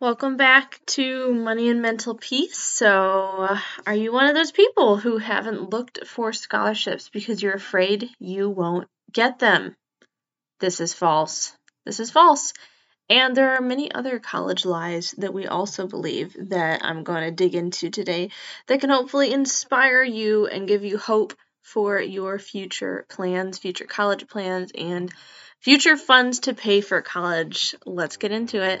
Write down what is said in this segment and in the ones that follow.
Welcome back to Money and Mental Peace. So, are you one of those people who haven't looked for scholarships because you're afraid you won't get them? This is false. This is false. And there are many other college lies that we also believe that I'm going to dig into today that can hopefully inspire you and give you hope for your future plans, future college plans, and future funds to pay for college. Let's get into it.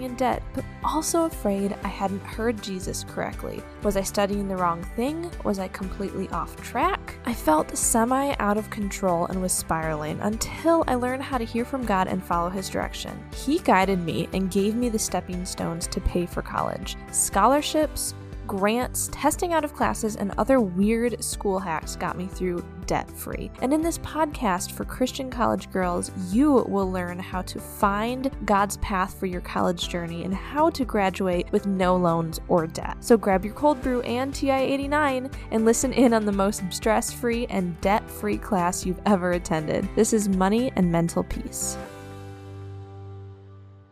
in debt, but also afraid I hadn't heard Jesus correctly. Was I studying the wrong thing? Was I completely off track? I felt semi out of control and was spiraling until I learned how to hear from God and follow His direction. He guided me and gave me the stepping stones to pay for college scholarships, grants, testing out of classes, and other weird school hacks got me through debt free. And in this podcast for Christian college girls, you will learn how to find God's path for your college journey and how to graduate with no loans or debt. So grab your cold brew and TI 89 and listen in on the most stress free and debt free class you've ever attended. This is Money and Mental Peace.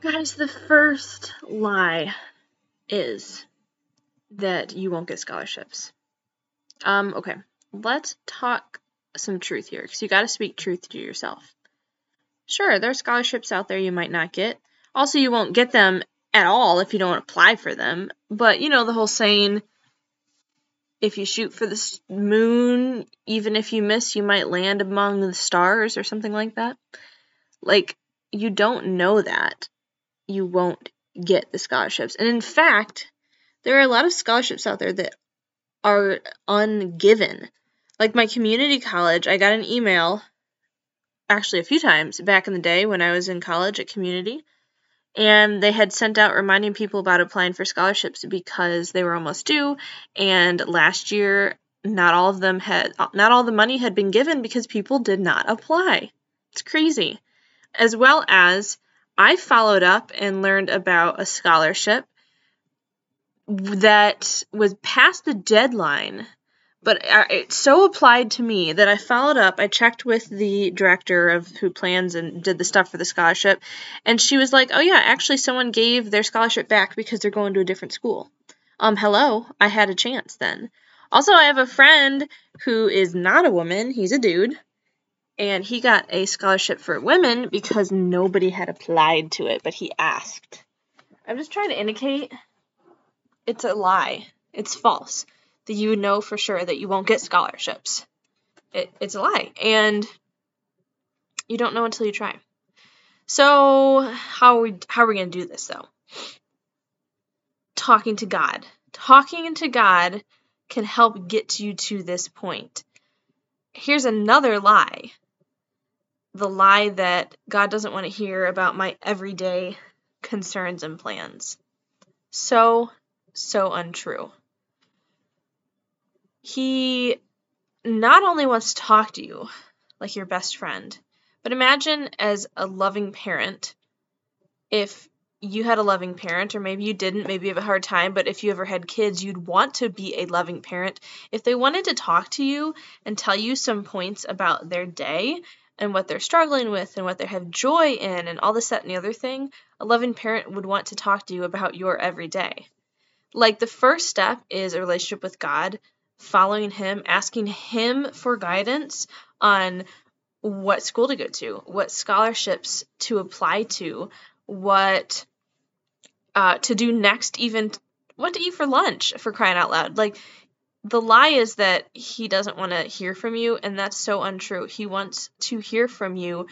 Guys, the first lie is that you won't get scholarships. Um, okay, let's talk some truth here because you got to speak truth to yourself. Sure, there are scholarships out there you might not get. Also, you won't get them at all if you don't apply for them. But you know the whole saying if you shoot for the moon, even if you miss, you might land among the stars or something like that. Like, you don't know that. You won't get the scholarships. And in fact, there are a lot of scholarships out there that are ungiven. Like my community college, I got an email actually a few times back in the day when I was in college at community. And they had sent out reminding people about applying for scholarships because they were almost due. And last year, not all of them had, not all the money had been given because people did not apply. It's crazy. As well as, I followed up and learned about a scholarship that was past the deadline, but uh, it so applied to me that I followed up. I checked with the director of who plans and did the stuff for the scholarship, and she was like, "Oh yeah, actually, someone gave their scholarship back because they're going to a different school." Um, hello, I had a chance then. Also, I have a friend who is not a woman; he's a dude, and he got a scholarship for women because nobody had applied to it, but he asked. I'm just trying to indicate it's a lie. It's false. That you know for sure that you won't get scholarships. It, it's a lie. And you don't know until you try. So how are we how are we gonna do this though? Talking to God. Talking to God can help get you to this point. Here's another lie. The lie that God doesn't want to hear about my everyday concerns and plans. So so untrue. He not only wants to talk to you like your best friend, but imagine as a loving parent if you had a loving parent, or maybe you didn't, maybe you have a hard time, but if you ever had kids, you'd want to be a loving parent. If they wanted to talk to you and tell you some points about their day and what they're struggling with and what they have joy in and all this, that, and the other thing, a loving parent would want to talk to you about your everyday like the first step is a relationship with God, following Him, asking Him for guidance on what school to go to, what scholarships to apply to, what uh, to do next, even what to eat for lunch, for crying out loud. Like, the lie is that He doesn't want to hear from you, and that's so untrue. He wants to hear from you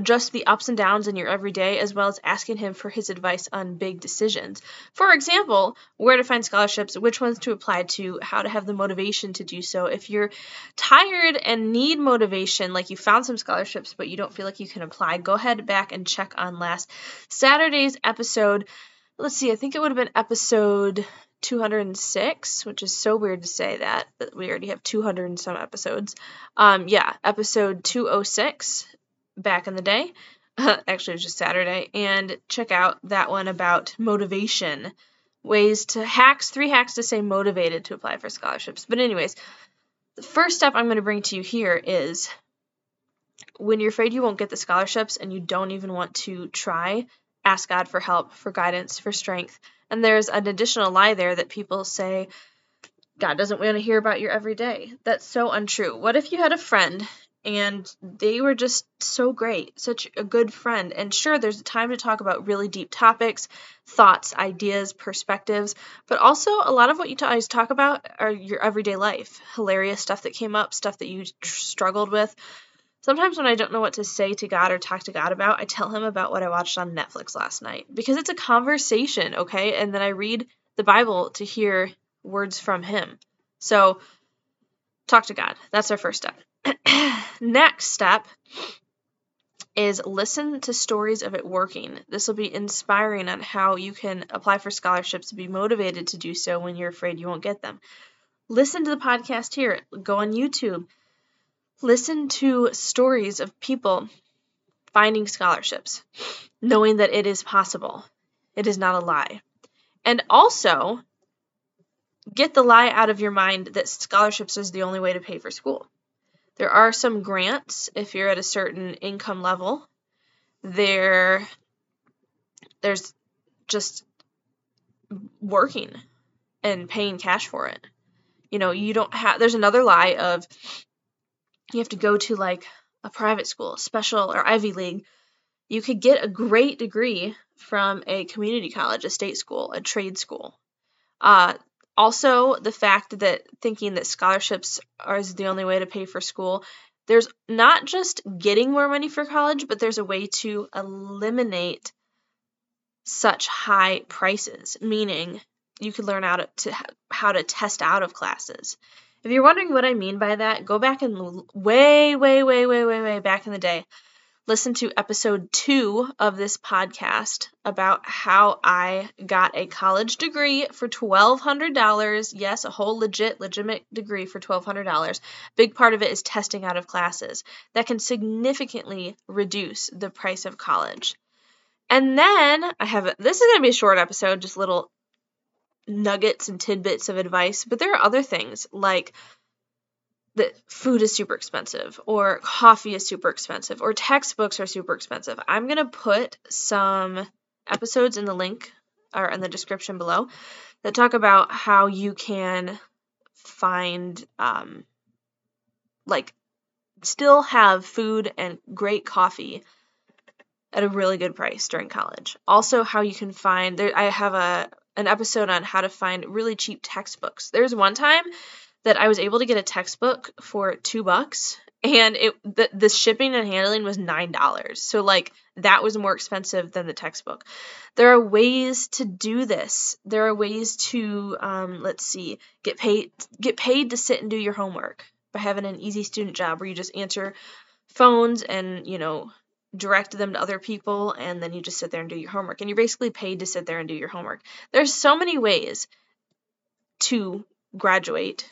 just the ups and downs in your everyday, as well as asking him for his advice on big decisions. For example, where to find scholarships, which ones to apply to, how to have the motivation to do so. If you're tired and need motivation, like you found some scholarships but you don't feel like you can apply, go ahead back and check on last Saturday's episode. Let's see, I think it would have been episode 206, which is so weird to say that, that we already have 200 and some episodes. Um, yeah, episode 206 back in the day. Actually, it was just Saturday. And check out that one about motivation. Ways to hacks, three hacks to stay motivated to apply for scholarships. But, anyways, the first step I'm going to bring to you here is when you're afraid you won't get the scholarships and you don't even want to try, ask God for help, for guidance, for strength. And there's an additional lie there that people say, God doesn't want to hear about your everyday. That's so untrue. What if you had a friend and they were just so great, such a good friend. And sure, there's a time to talk about really deep topics, thoughts, ideas, perspectives, but also a lot of what you always talk about are your everyday life, hilarious stuff that came up, stuff that you struggled with. Sometimes when I don't know what to say to God or talk to God about, I tell him about what I watched on Netflix last night because it's a conversation, okay? And then I read the Bible to hear words from him. So, talk to God. That's our first step. Next step is listen to stories of it working. This will be inspiring on how you can apply for scholarships to be motivated to do so when you're afraid you won't get them. Listen to the podcast here, go on YouTube. Listen to stories of people finding scholarships, knowing that it is possible. It is not a lie. And also, get the lie out of your mind that scholarships is the only way to pay for school. There are some grants if you're at a certain income level. There there's just working and paying cash for it. You know, you don't have there's another lie of you have to go to like a private school, special or Ivy League. You could get a great degree from a community college, a state school, a trade school. Uh, also, the fact that thinking that scholarships are the only way to pay for school, there's not just getting more money for college, but there's a way to eliminate such high prices, meaning you could learn how to, how to test out of classes. If you're wondering what I mean by that, go back and way, way, way, way, way, way back in the day listen to episode two of this podcast about how I got a college degree for $1,200. Yes, a whole legit, legitimate degree for $1,200. Big part of it is testing out of classes. That can significantly reduce the price of college. And then I have this is going to be a short episode, just little nuggets and tidbits of advice, but there are other things like that food is super expensive or coffee is super expensive or textbooks are super expensive. I'm going to put some episodes in the link or in the description below that talk about how you can find um like still have food and great coffee at a really good price during college. Also how you can find there I have a an episode on how to find really cheap textbooks. There's one time that I was able to get a textbook for two bucks and it the, the shipping and handling was nine dollars. So like that was more expensive than the textbook. There are ways to do this. There are ways to um, let's see get paid get paid to sit and do your homework by having an easy student job where you just answer phones and you know direct them to other people and then you just sit there and do your homework. And you're basically paid to sit there and do your homework. There's so many ways to graduate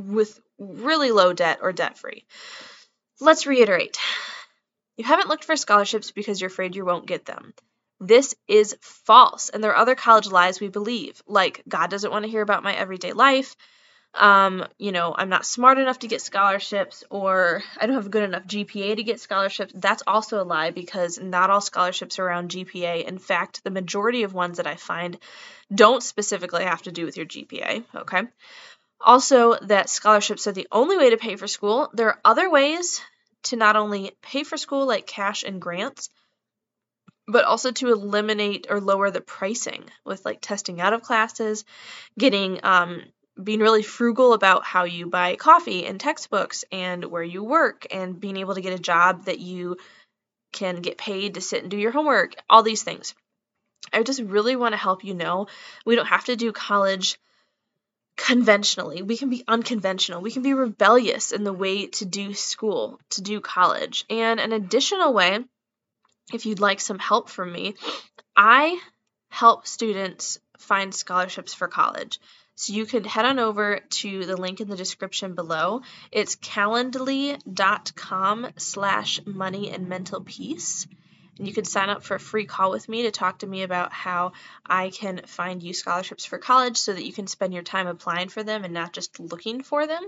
with really low debt or debt free. Let's reiterate you haven't looked for scholarships because you're afraid you won't get them. This is false, and there are other college lies we believe, like God doesn't want to hear about my everyday life. Um, you know, I'm not smart enough to get scholarships, or I don't have a good enough GPA to get scholarships. That's also a lie because not all scholarships are around GPA. In fact, the majority of ones that I find don't specifically have to do with your GPA. Okay. Also, that scholarships are the only way to pay for school. There are other ways to not only pay for school, like cash and grants, but also to eliminate or lower the pricing with like testing out of classes, getting um, being really frugal about how you buy coffee and textbooks and where you work, and being able to get a job that you can get paid to sit and do your homework, all these things. I just really want to help you know we don't have to do college conventionally. We can be unconventional. We can be rebellious in the way to do school, to do college. And an additional way, if you'd like some help from me, I help students find scholarships for college. So you could head on over to the link in the description below. It's calendly.com slash money and mental peace. And you can sign up for a free call with me to talk to me about how I can find you scholarships for college so that you can spend your time applying for them and not just looking for them.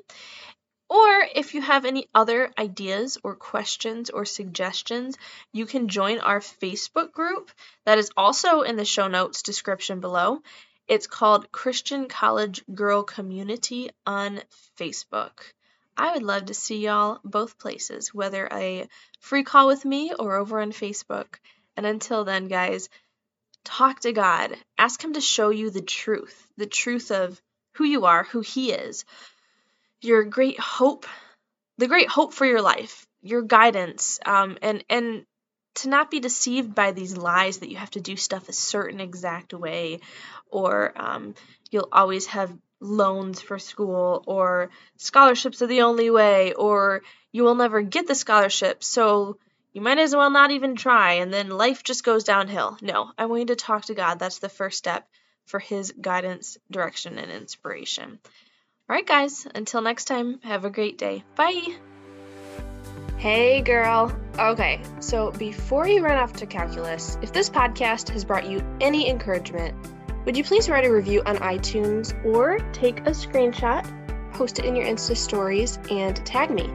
Or if you have any other ideas or questions or suggestions, you can join our Facebook group that is also in the show notes description below. It's called Christian College Girl Community on Facebook. I would love to see y'all both places, whether a free call with me or over on Facebook. And until then, guys, talk to God. Ask Him to show you the truth the truth of who you are, who He is, your great hope, the great hope for your life, your guidance, um, and, and to not be deceived by these lies that you have to do stuff a certain exact way or um, you'll always have loans for school or scholarships are the only way or you will never get the scholarship so you might as well not even try and then life just goes downhill. No i want you to talk to god. That's the first step for his guidance direction and inspiration. All right guys until next time have a great day. Bye! Hey girl. Okay, so before you run off to calculus, if this podcast has brought you any encouragement, would you please write a review on iTunes or take a screenshot, post it in your Insta stories, and tag me?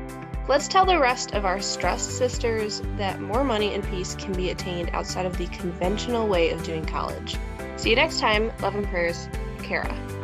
Let's tell the rest of our stressed sisters that more money and peace can be attained outside of the conventional way of doing college. See you next time. Love and prayers, Kara.